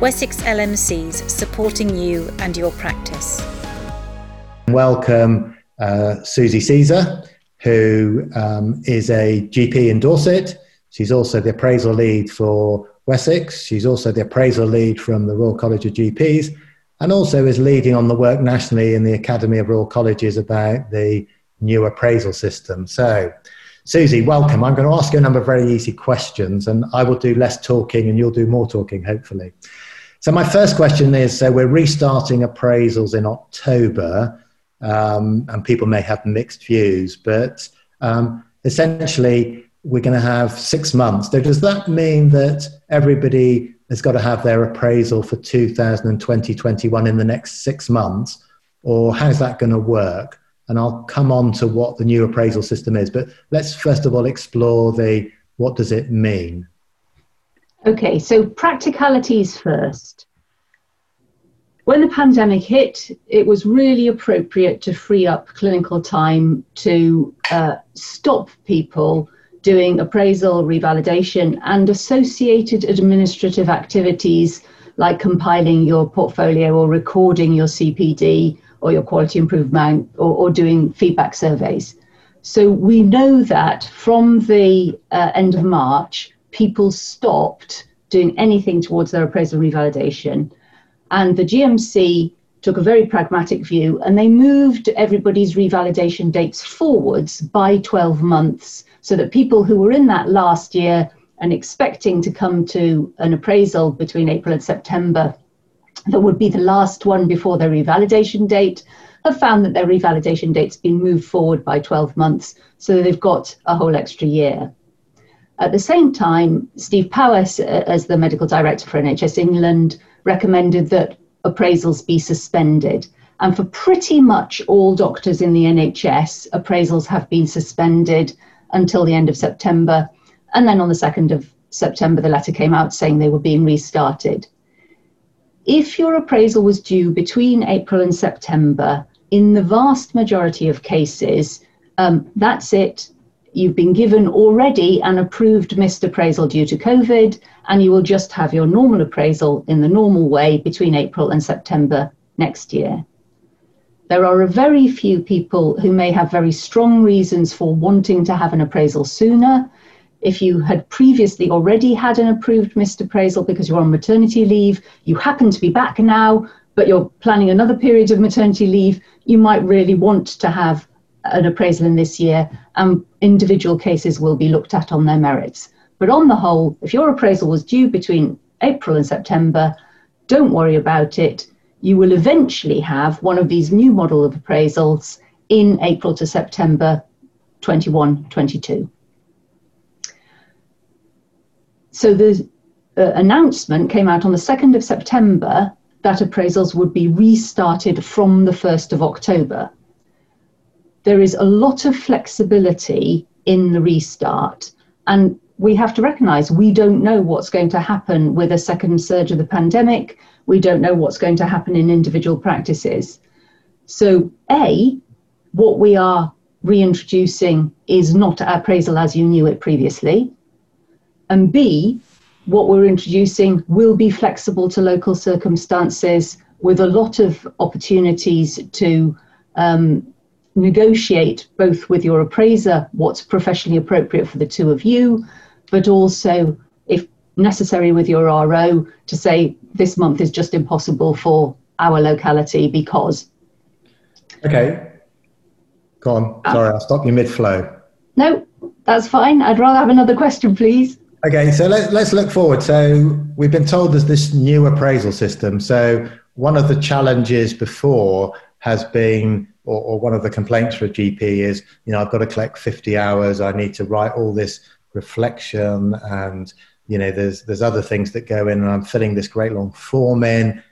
Wessex LMCs supporting you and your practice. Welcome, uh, Susi Caesar, who um, is a GP in Dorset. She's also the appraisal lead for Wessex. She's also the appraisal lead from the Royal College of GPs and also is leading on the work nationally in the Academy of Royal Colleges about the new appraisal system. So, Susi, welcome. I'm going to ask you a number of very easy questions, and I will do less talking and you'll do more talking, hopefully. So, my first question is so we're restarting appraisals in October, um, and people may have mixed views, but um, essentially, we're going to have six months. So, does that mean that everybody has got to have their appraisal for 2020 21 in the next six months? Or how's that going to work? and I'll come on to what the new appraisal system is. But let's first of all explore the what does it mean? Okay, so practicalities first. When the pandemic hit, it was really appropriate to free up clinical time to uh, stop people doing appraisal, revalidation, and associated administrative activities like compiling your portfolio or recording your CPD or your quality improvement or, or doing feedback surveys. So we know that from the uh, end of March, people stopped doing anything towards their appraisal revalidation. And the GMC took a very pragmatic view and they moved everybody's revalidation dates forwards by 12 months so that people who were in that last year and expecting to come to an appraisal between April and September that would be the last one before their revalidation date have found that their revalidation date's been moved forward by 12 months, so they've got a whole extra year. At the same time, Steve Powis, uh, as the medical director for NHS England, recommended that appraisals be suspended. And for pretty much all doctors in the NHS, appraisals have been suspended until the end of September. And then on the 2nd of September, the letter came out saying they were being restarted. If your appraisal was due between April and September, in the vast majority of cases, um, that's it. You've been given already an approved missed appraisal due to COVID, and you will just have your normal appraisal in the normal way between April and September next year. There are a very few people who may have very strong reasons for wanting to have an appraisal sooner, if you had previously already had an approved missed appraisal because you're on maternity leave, you happen to be back now, but you're planning another period of maternity leave, you might really want to have an appraisal in this year, and individual cases will be looked at on their merits. But on the whole, if your appraisal was due between April and September, don't worry about it. You will eventually have one of these new model of appraisals in April to September 21 22. So the uh, announcement came out on the 2nd of September that appraisals would be restarted from the 1st of October. There is a lot of flexibility in the restart, and we have to recognize we don't know what's going to happen with a second surge of the pandemic. We don't know what's going to happen in individual practices. So, A, what we are reintroducing is not appraisal as you knew it previously. And B, what we're introducing will be flexible to local circumstances with a lot of opportunities to um, negotiate both with your appraiser what's professionally appropriate for the two of you, but also, if necessary, with your RO to say this month is just impossible for our locality because. Okay. Go on. Uh, Sorry, I'll stop you mid flow. No, that's fine. I'd rather have another question, please. Okay, so let, let's look forward. So we've been told there's this new appraisal system. So one of the challenges before has been, or, or one of the complaints for a GP is, you know, I've got to collect 50 hours. I need to write all this reflection and, you know, there's, there's other things that go in and I'm filling this great long form in.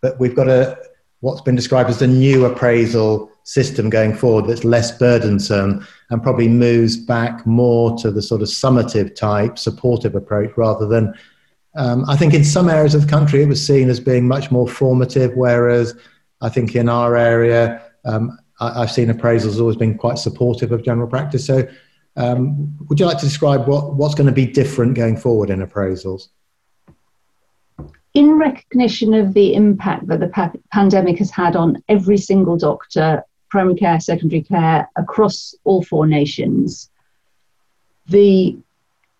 But we've got a, what's been described as the new appraisal system going forward that's less burdensome and probably moves back more to the sort of summative type supportive approach rather than um, I think in some areas of the country it was seen as being much more formative, whereas I think in our area um, I, have seen appraisals always been quite supportive of general practice. So, um, would you like to describe what, what's going to be different going forward in appraisals? in recognition of the impact that the pa- pandemic has had on every single doctor, primary care, secondary care, across all four nations, the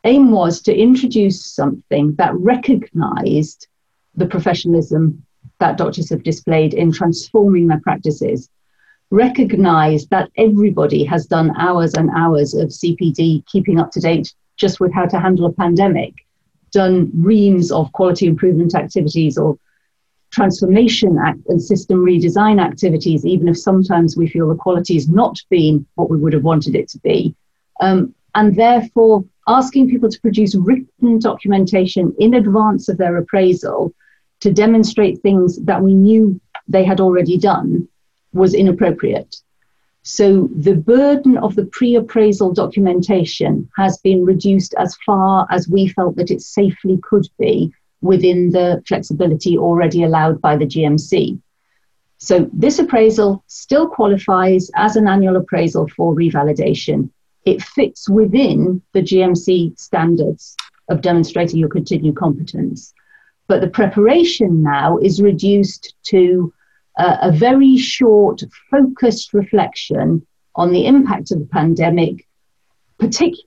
aim was to introduce something that recognized the professionalism that doctors have displayed in transforming their practices. Recognize that everybody has done hours and hours of CPD keeping up to date just with how to handle a pandemic, done reams of quality improvement activities or transformation act and system redesign activities, even if sometimes we feel the quality has not been what we would have wanted it to be. Um, and therefore, asking people to produce written documentation in advance of their appraisal to demonstrate things that we knew they had already done was inappropriate. So the burden of the pre appraisal documentation has been reduced as far as we felt that it safely could be within the flexibility already allowed by the GMC. So this appraisal still qualifies as an annual appraisal for revalidation. It fits within the GMC standards of demonstrating your continued competence. But the preparation now is reduced to uh, a very short, focused reflection on the impact of the pandemic, particularly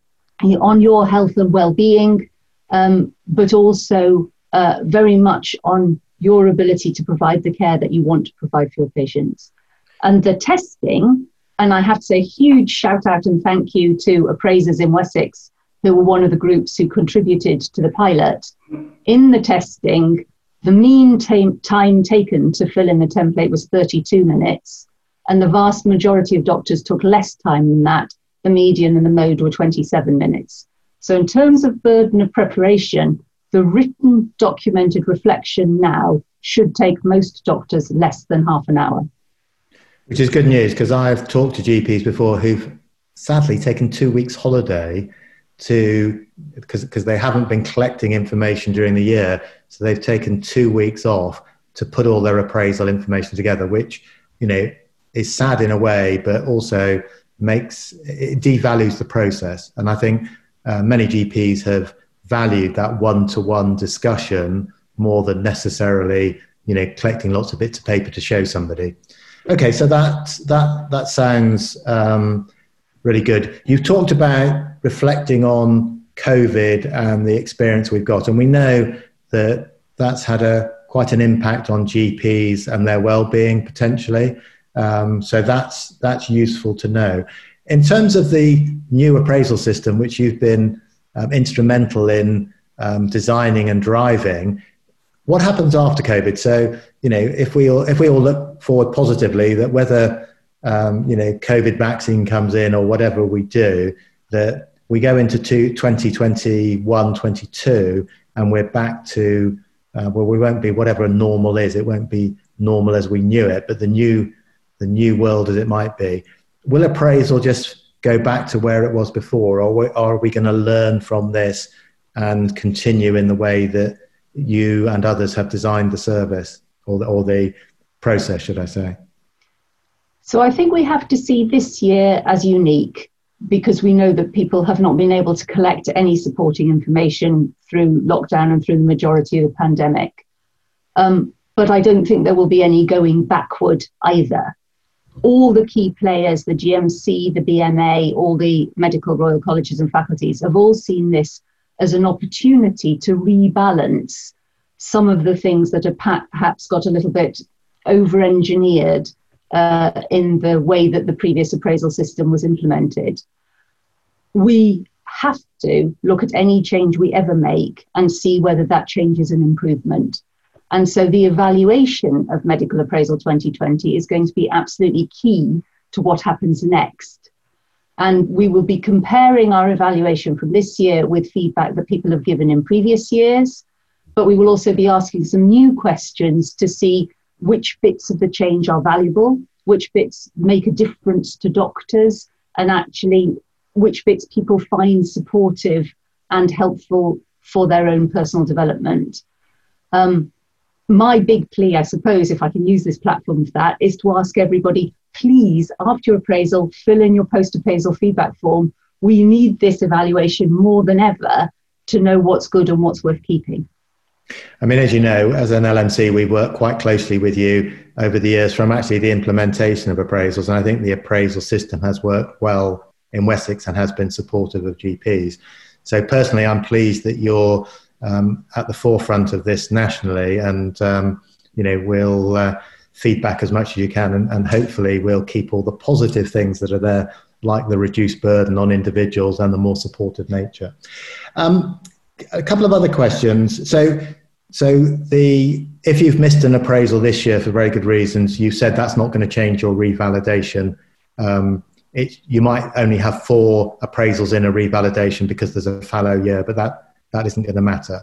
on your health and well being, um, but also uh, very much on your ability to provide the care that you want to provide for your patients. And the testing, and I have to say huge shout out and thank you to appraisers in Wessex who were one of the groups who contributed to the pilot. In the testing, the mean time, time taken to fill in the template was 32 minutes, and the vast majority of doctors took less time than that. The median and the mode were 27 minutes. So, in terms of burden of preparation, the written documented reflection now should take most doctors less than half an hour. Which is good news because I've talked to GPs before who've sadly taken two weeks holiday to because because they haven't been collecting information during the year so they've taken two weeks off to put all their appraisal information together which you know is sad in a way but also makes it devalues the process. And i think uh, many gps have valued that one-to-one discussion more than necessarily you know collecting lots of bits of paper to show somebody. Okay so that that that sounds um, really good. You've talked about reflecting on COVID and the experience we've got. And we know that that's had a quite an impact on GPs and their well-being potentially. Um, so that's that's useful to know. In terms of the new appraisal system, which you've been um, instrumental in um, designing and driving, what happens after COVID? So you know, if we all if we all look forward positively, that whether um, you know COVID vaccine comes in or whatever we do, that we go into two, 2021, 22, and we're back to, uh, well, we won't be whatever a normal is. It won't be normal as we knew it, but the new, the new world as it might be. Will appraisal just go back to where it was before, or are we going to learn from this and continue in the way that you and others have designed the service or the, or the process, should I say? So I think we have to see this year as unique because we know that people have not been able to collect any supporting information through lockdown and through the majority of the pandemic. Um, but I don't think there will be any going backward either. All the key players, the GMC, the BMA, all the medical royal colleges and faculties, have all seen this as an opportunity to rebalance some of the things that have perhaps got a little bit over engineered uh, in the way that the previous appraisal system was implemented. We have to look at any change we ever make and see whether that change is an improvement. And so the evaluation of Medical Appraisal 2020 is going to be absolutely key to what happens next. And we will be comparing our evaluation from this year with feedback that people have given in previous years. But we will also be asking some new questions to see which bits of the change are valuable, which bits make a difference to doctors, and actually which bits people find supportive and helpful for their own personal development. Um, my big plea, I suppose, if I can use this platform for that, is to ask everybody please, after your appraisal, fill in your post appraisal feedback form. We need this evaluation more than ever to know what's good and what's worth keeping. I mean, as you know, as an LMC, we work quite closely with you over the years from actually the implementation of appraisals. And I think the appraisal system has worked well in Wessex and has been supportive of GPs. So personally, I'm pleased that you're um, at the forefront of this nationally, and um, you know we'll uh, feedback as much as you can, and, and, hopefully we'll keep all the positive things that are there, like the reduced burden on individuals and the more supportive nature. Um, a couple of other questions. So, so the if you've missed an appraisal this year for very good reasons, you said that's not going to change your revalidation. Um, it, you might only have four appraisals in a revalidation because there's a fallow year, but that, that isn't going to matter.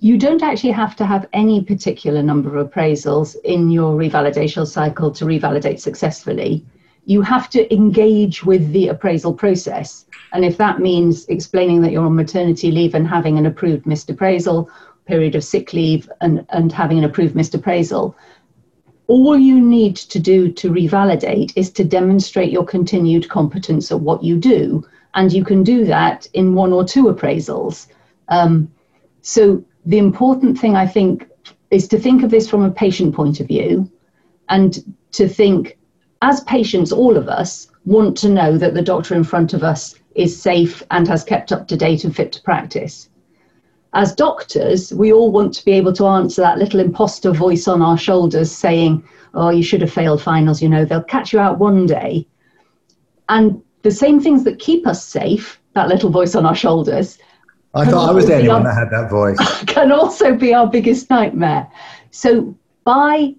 You don't actually have to have any particular number of appraisals in your revalidation cycle to revalidate successfully. You have to engage with the appraisal process. And if that means explaining that you're on maternity leave and having an approved missed appraisal, period of sick leave and, and having an approved missed appraisal, all you need to do to revalidate is to demonstrate your continued competence at what you do. And you can do that in one or two appraisals. Um, so the important thing, I think, is to think of this from a patient point of view and to think, as patients, all of us want to know that the doctor in front of us is safe and has kept up to date and fit to practice as doctors, we all want to be able to answer that little imposter voice on our shoulders saying, Oh, you should have failed finals, you know, they'll catch you out one day. And the same things that keep us safe, that little voice on our shoulders. I thought I was the only one that had that voice. Can also be our biggest nightmare. So by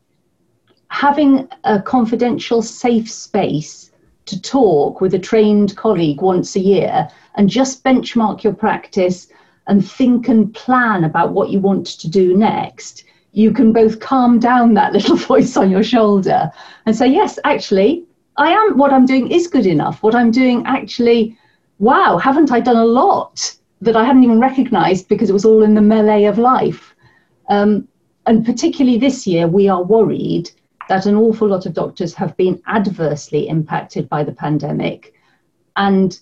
having a confidential, safe space to talk with a trained colleague once a year and just benchmark your practice and think and plan about what you want to do next, you can both calm down that little voice on your shoulder and say, Yes, actually, I am, what I'm doing is good enough. What I'm doing actually, wow, haven't I done a lot that I hadn't even recognized because it was all in the melee of life? Um, and particularly this year, we are worried that an awful lot of doctors have been adversely impacted by the pandemic. And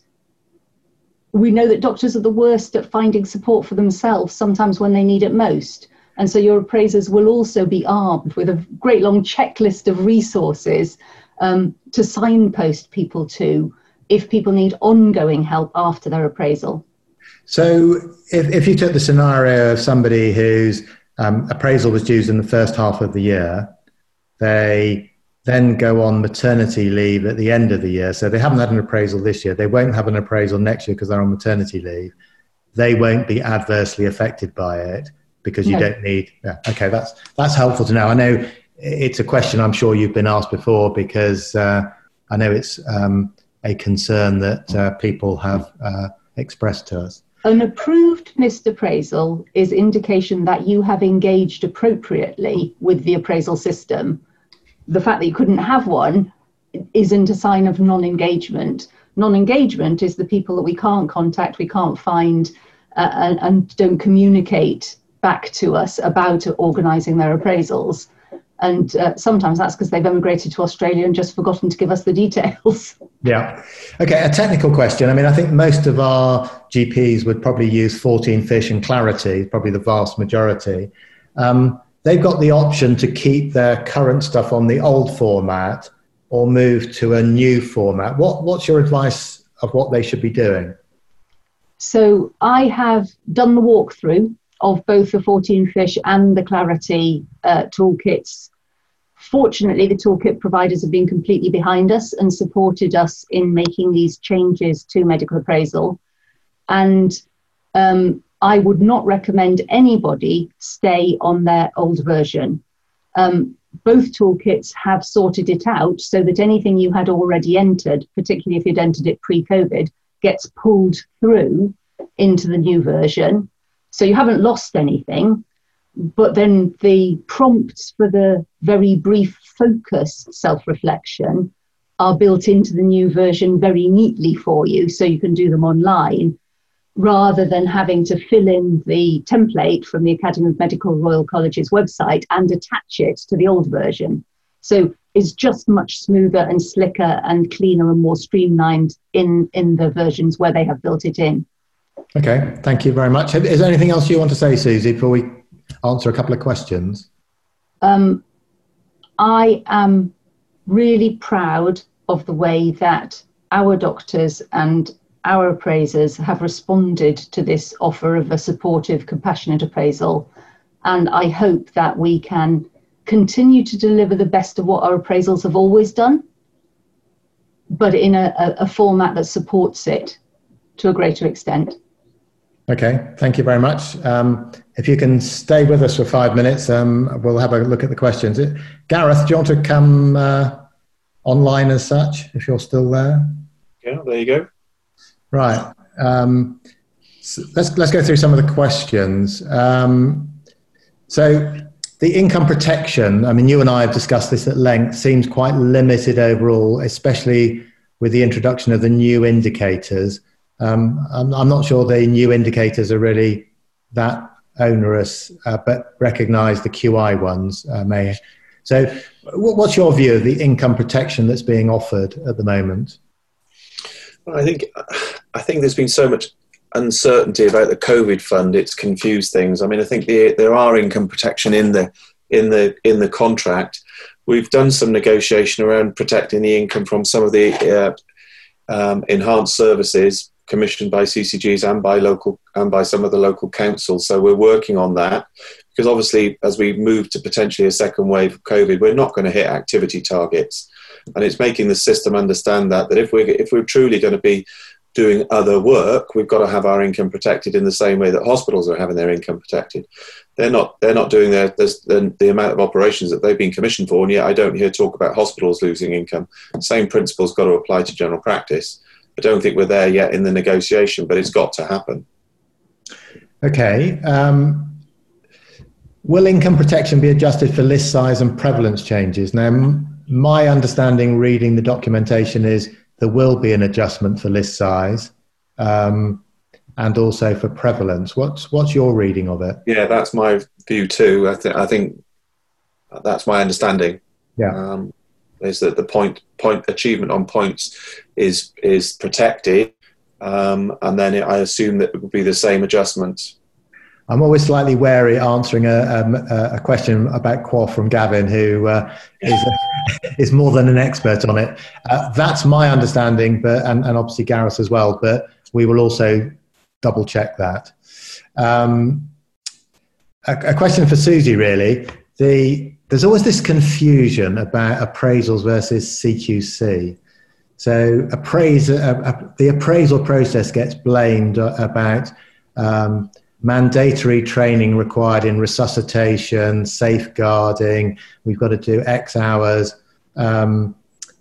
we know that doctors are the worst at finding support for themselves sometimes when they need it most. And so your appraisers will also be armed with a great long checklist of resources um, to signpost people to if people need ongoing help after their appraisal. So if, if you took the scenario of somebody whose um, appraisal was due in the first half of the year, they then go on maternity leave at the end of the year. So they haven't had an appraisal this year. They won't have an appraisal next year because they're on maternity leave. They won't be adversely affected by it because you no. don't need. Yeah, okay, that's that's helpful to know. I know it's a question I'm sure you've been asked before because uh, I know it's um, a concern that uh, people have uh, expressed to us. An approved missed appraisal is indication that you have engaged appropriately with the appraisal system the fact that you couldn't have one isn't a sign of non-engagement. Non-engagement is the people that we can't contact, we can't find, uh, and, and, don't communicate back to us about organising their appraisals. And uh, sometimes that's because they've emigrated to Australia and just forgotten to give us the details. Yeah. Okay, a technical question. I mean, I think most of our GPs would probably use FourteenFish and clarity, probably the vast majority. Um, they've got the option to keep their current stuff on the old format or move to a new format. What, what's your advice of what they should be doing? So I have done the walkthrough of both the FourteenFish and the clarity uh, toolkits. Fortunately, the toolkit providers have been completely behind us and supported us in making these changes to medical appraisal. And um, I would not recommend anybody stay on their old version. Um, both toolkits have sorted it out so that anything you had already entered, particularly if you'd entered it pre COVID, gets pulled through into the new version. So you haven't lost anything, but then the prompts for the very brief focus self reflection are built into the new version very neatly for you so you can do them online rather than having to fill in the template from the Academy of Medical Royal College's website and attach it to the old version. So it's just much smoother and slicker and cleaner and more streamlined in, in the versions where they have built it in. Okay, thank you very much. Is there anything else you want to say, Susi, before we answer a couple of questions? Um, I am really proud of the way that our doctors and our appraisers have responded to this offer of a supportive, compassionate appraisal. And I hope that we can continue to deliver the best of what our appraisals have always done, but in a, a, a format that supports it to a greater extent. Okay, thank you very much. Um, if you can stay with us for five minutes, um, we'll have a look at the questions. Gareth, do you want to come uh, online as such, if you're still there? Yeah, there you go. Right. Um, so let's let's go through some of the questions. Um, so the income protection. I mean, you and I have discussed this at length. Seems quite limited overall, especially with the introduction of the new indicators. Um, I'm, I'm, not sure the new indicators are really that onerous, uh, but recognise the QI ones uh, may. So, what's your view of the income protection that's being offered at the moment? I think I think there's been so much uncertainty about the COVID fund. It's confused things. I mean, I think the, there are income protection in the in the in the contract. We've done some negotiation around protecting the income from some of the uh, um, enhanced services commissioned by CCGs and by local and by some of the local councils. So we're working on that because obviously, as we move to potentially a second wave of COVID, we're not going to hit activity targets and it's making the system understand that that if we're if we're truly going to be doing other work, we've got to have our income protected in the same way that hospitals are having their income protected. They're not they're not doing their the, the amount of operations that they've been commissioned for, and yet I don't hear talk about hospitals losing income. Same principles got to apply to general practice. I don't think we're there yet in the negotiation, but it's got to happen. Okay. Um, will income protection be adjusted for list size and prevalence changes? Now, my understanding reading the documentation is there will be an adjustment for list size um, and also for prevalence. What's what's your reading of it? Yeah, that's my view too. I, th- I think that's my understanding. Yeah. Um, is that the point point achievement on points is is protected, um, and then it, I assume that it will be the same adjustments. I'm always slightly wary answering a, um, a question about QOF from Gavin, who uh, is, is more than an expert on it. Uh, that's my understanding, but and, and obviously Gareth as well. But we will also double check that. Um, a, a, question for Susi, really. The there's always this confusion about appraisals versus CQC. So uh, uh, the appraisal process gets blamed about. Um, mandatory training required in resuscitation, safeguarding. We've got to do X hours. Um,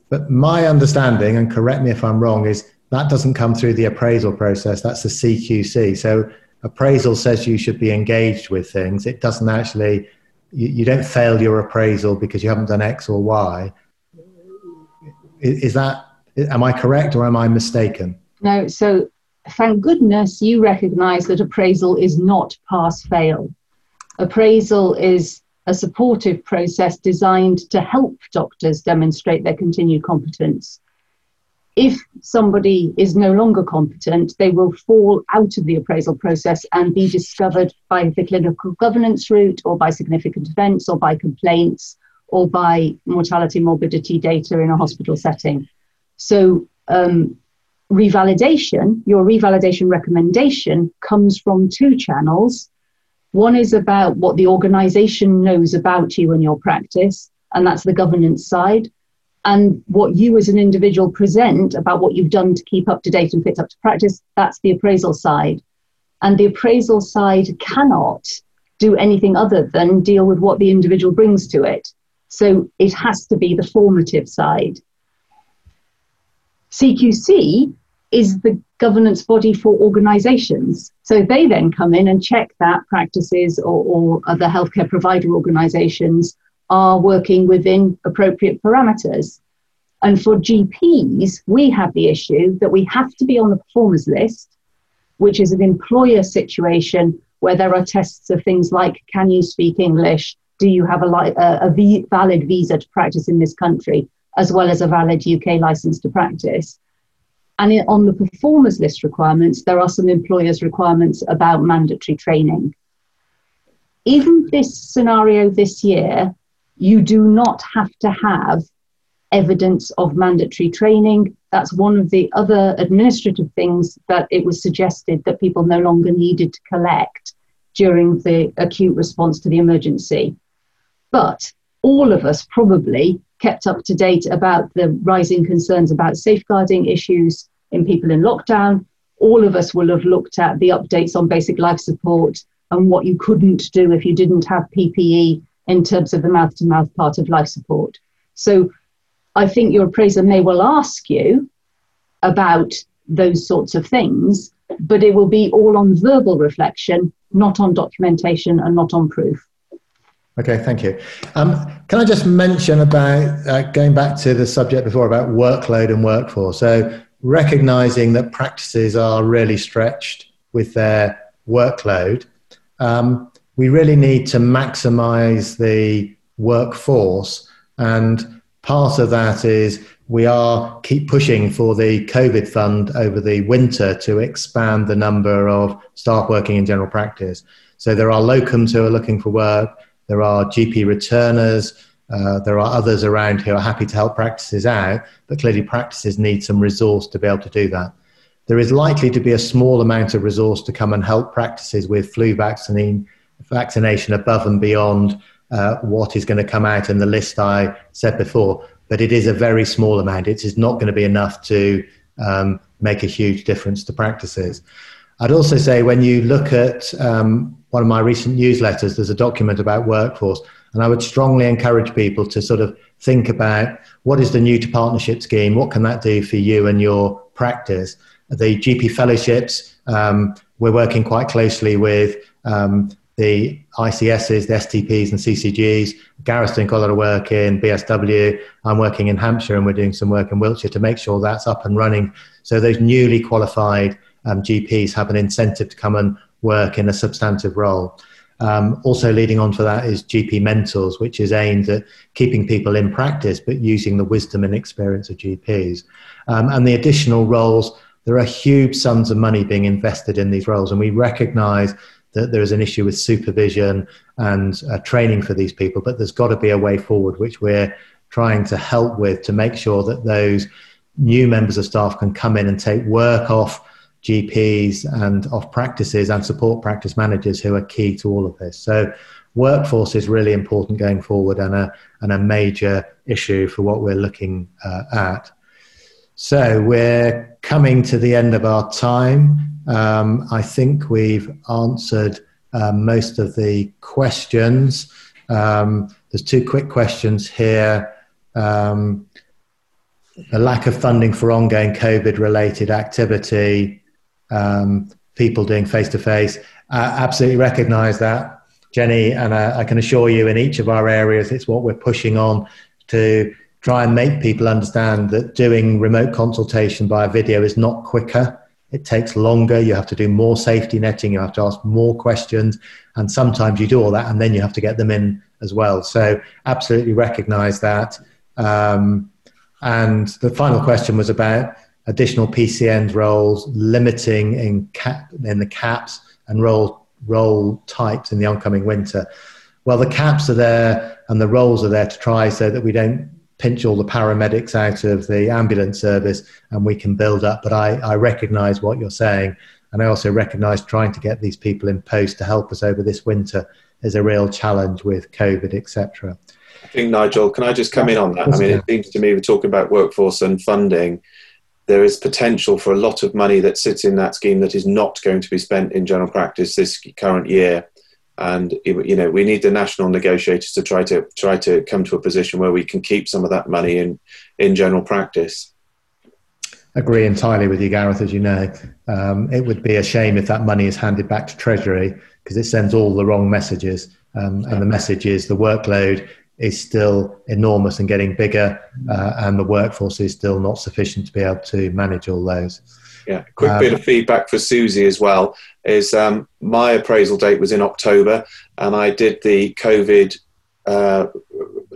but my understanding, and correct me if I'm wrong, is that doesn't come through the appraisal process. That's the CQC. So appraisal says you should be engaged with things. It doesn't actually, you, you don't fail your appraisal because you haven't done X or Y. Is, is that, am I correct or am I mistaken? No, so thank goodness you recognize that appraisal is not pass fail. Appraisal is a supportive process designed to help doctors demonstrate their continued competence. If somebody is no longer competent, they will fall out of the appraisal process and be discovered by the clinical governance route or by significant events or by complaints or by mortality morbidity data in a hospital setting. So um, revalidation, your revalidation recommendation comes from two channels. One is about what the organization knows about you and your practice, and that's the governance side. And what you as an individual present about what you've done to keep up to date and fit up to practice, that's the appraisal side. And the appraisal side cannot do anything other than deal with what the individual brings to it. So it has to be the formative side. CQC is the governance body for organizations. So they then come in and check that practices or, or other healthcare provider organizations are working within appropriate parameters. And for GPs, we have the issue that we have to be on the performers list, which is an employer situation where there are tests of things like can you speak English? Do you have a, a, a valid visa to practice in this country, as well as a valid UK license to practice? And in, on the performers list requirements, there are some employers' requirements about mandatory training. In this scenario this year, you do not have to have evidence of mandatory training. That's one of the other administrative things that it was suggested that people no longer needed to collect during the acute response to the emergency. But all of us probably kept up to date about the rising concerns about safeguarding issues in people in lockdown. All of us will have looked at the updates on basic life support and what you couldn't do if you didn't have PPE in terms of the mouth to mouth part of life support. So I think your appraiser may well ask you about those sorts of things, but it will be all on verbal reflection, not on documentation and not on proof. Okay, thank you. Um, can I just mention about uh, going back to the subject before about workload and workforce? So, recognizing that practices are really stretched with their workload, um, we really need to maximize the workforce. And part of that is we are keep pushing for the COVID fund over the winter to expand the number of staff working in general practice. So there are locums who are looking for work there are GP returners. Uh, there are others around who are happy to help practices out, but clearly practices need some resource to be able to do that. There is likely to be a small amount of resource to come and help practices with flu vaccine, vaccination above and beyond uh, what is going to come out in the list I said before, but it is a very small amount. It is not going to be enough to um, make a huge difference to practices. I'd also say when you look at um, one of my recent newsletters, there's a document about workforce, and I would strongly encourage people to sort of think about what is the new to partnership scheme, what can that do for you and your practice. The GP fellowships, um, we're working quite closely with um, the ICSs, the STPs, and CCGs. Doing quite a lot of work in BSW. I'm working in Hampshire, and we're doing some work in Wiltshire to make sure that's up and running. So those newly qualified um, GPs have an incentive to come and work in a substantive role. Um, also, leading on to that is GP Mentors, which is aimed at keeping people in practice but using the wisdom and experience of GPs. Um, and the additional roles, there are huge sums of money being invested in these roles, and we recognize that there is an issue with supervision and uh, training for these people, but there's got to be a way forward, which we're trying to help with to make sure that those new members of staff can come in and take work off GPs and off practices and support practice managers who are key to all of this. So workforce is really important going forward and a, and a major issue for what we're looking uh, at. So we're coming to the end of our time. Um, I think we've answered uh, most of the questions. Um, there's two quick questions here. Um, the lack of funding for ongoing COVID related activity um, people doing face to face. Absolutely recognise that, Jenny, and I, I, can assure you, in each of our areas, it's what we're pushing on to try and make people understand that doing remote consultation via video is not quicker. It takes longer. You have to do more safety netting. You have to ask more questions, and sometimes you do all that, and then you have to get them in as well. So, absolutely recognise that. Um, and the final question was about additional PCN roles, limiting in cap in the caps and role role types in the oncoming winter. Well, the caps are there and the roles are there to try so that we don't pinch all the paramedics out of the ambulance service and we can build up. But I, I recognise what you're saying, and I also recognise trying to get these people in post to help us over this winter is a real challenge with COVID, etc. I think Nigel, can I just come in on that? I mean, it seems to me we're talking about workforce and funding there is potential for a lot of money that sits in that scheme that is not going to be spent in general practice this current year. And you know, we need the national negotiators to try to try to come to a position where we can keep some of that money in in general practice. Agree entirely with you, Gareth. As you know, um, it would be a shame if that money is handed back to Treasury because it sends all the wrong messages. Um, and the message is the workload is still enormous and getting bigger, uh, and the workforce is still not sufficient to be able to manage all those. Yeah, quick um, bit of feedback for Susi as well is um, my appraisal date was in October, and I did the COVID uh,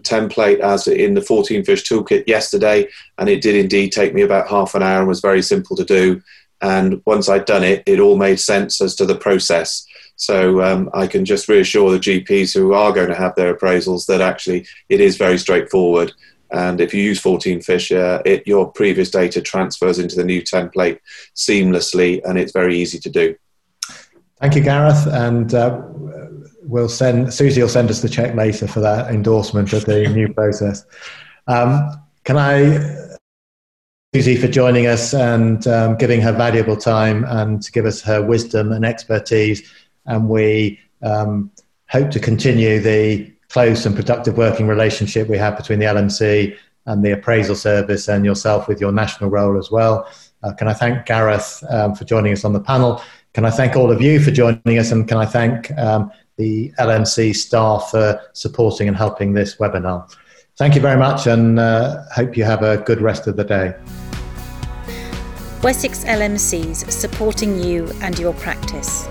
template as in the FourteenFish toolkit yesterday, and it did indeed take me about half an hour and was very simple to do. And once I'd done it, it all made sense as to the process. So um, I can just reassure the GPs who are going to have their appraisals that actually it is very straightforward. And if you use FourteenFish, uh, it, your previous data transfers into the new template seamlessly, and it's very easy to do. Thank you, Gareth. And uh, we'll send Susi will send us the check later for that endorsement of the new process. Um, can I, Susi, for joining us and um, giving her valuable time and to give us her wisdom and expertise. And we um, hope to continue the close and productive working relationship we have between the LMC and the appraisal service and yourself with your national role as well. Uh, can I thank Gareth um, for joining us on the panel? Can I thank all of you for joining us? And can I thank um, the LMC staff for supporting and helping this webinar? Thank you very much and uh, hope you have a good rest of the day. Wessex LMCs supporting you and your practice.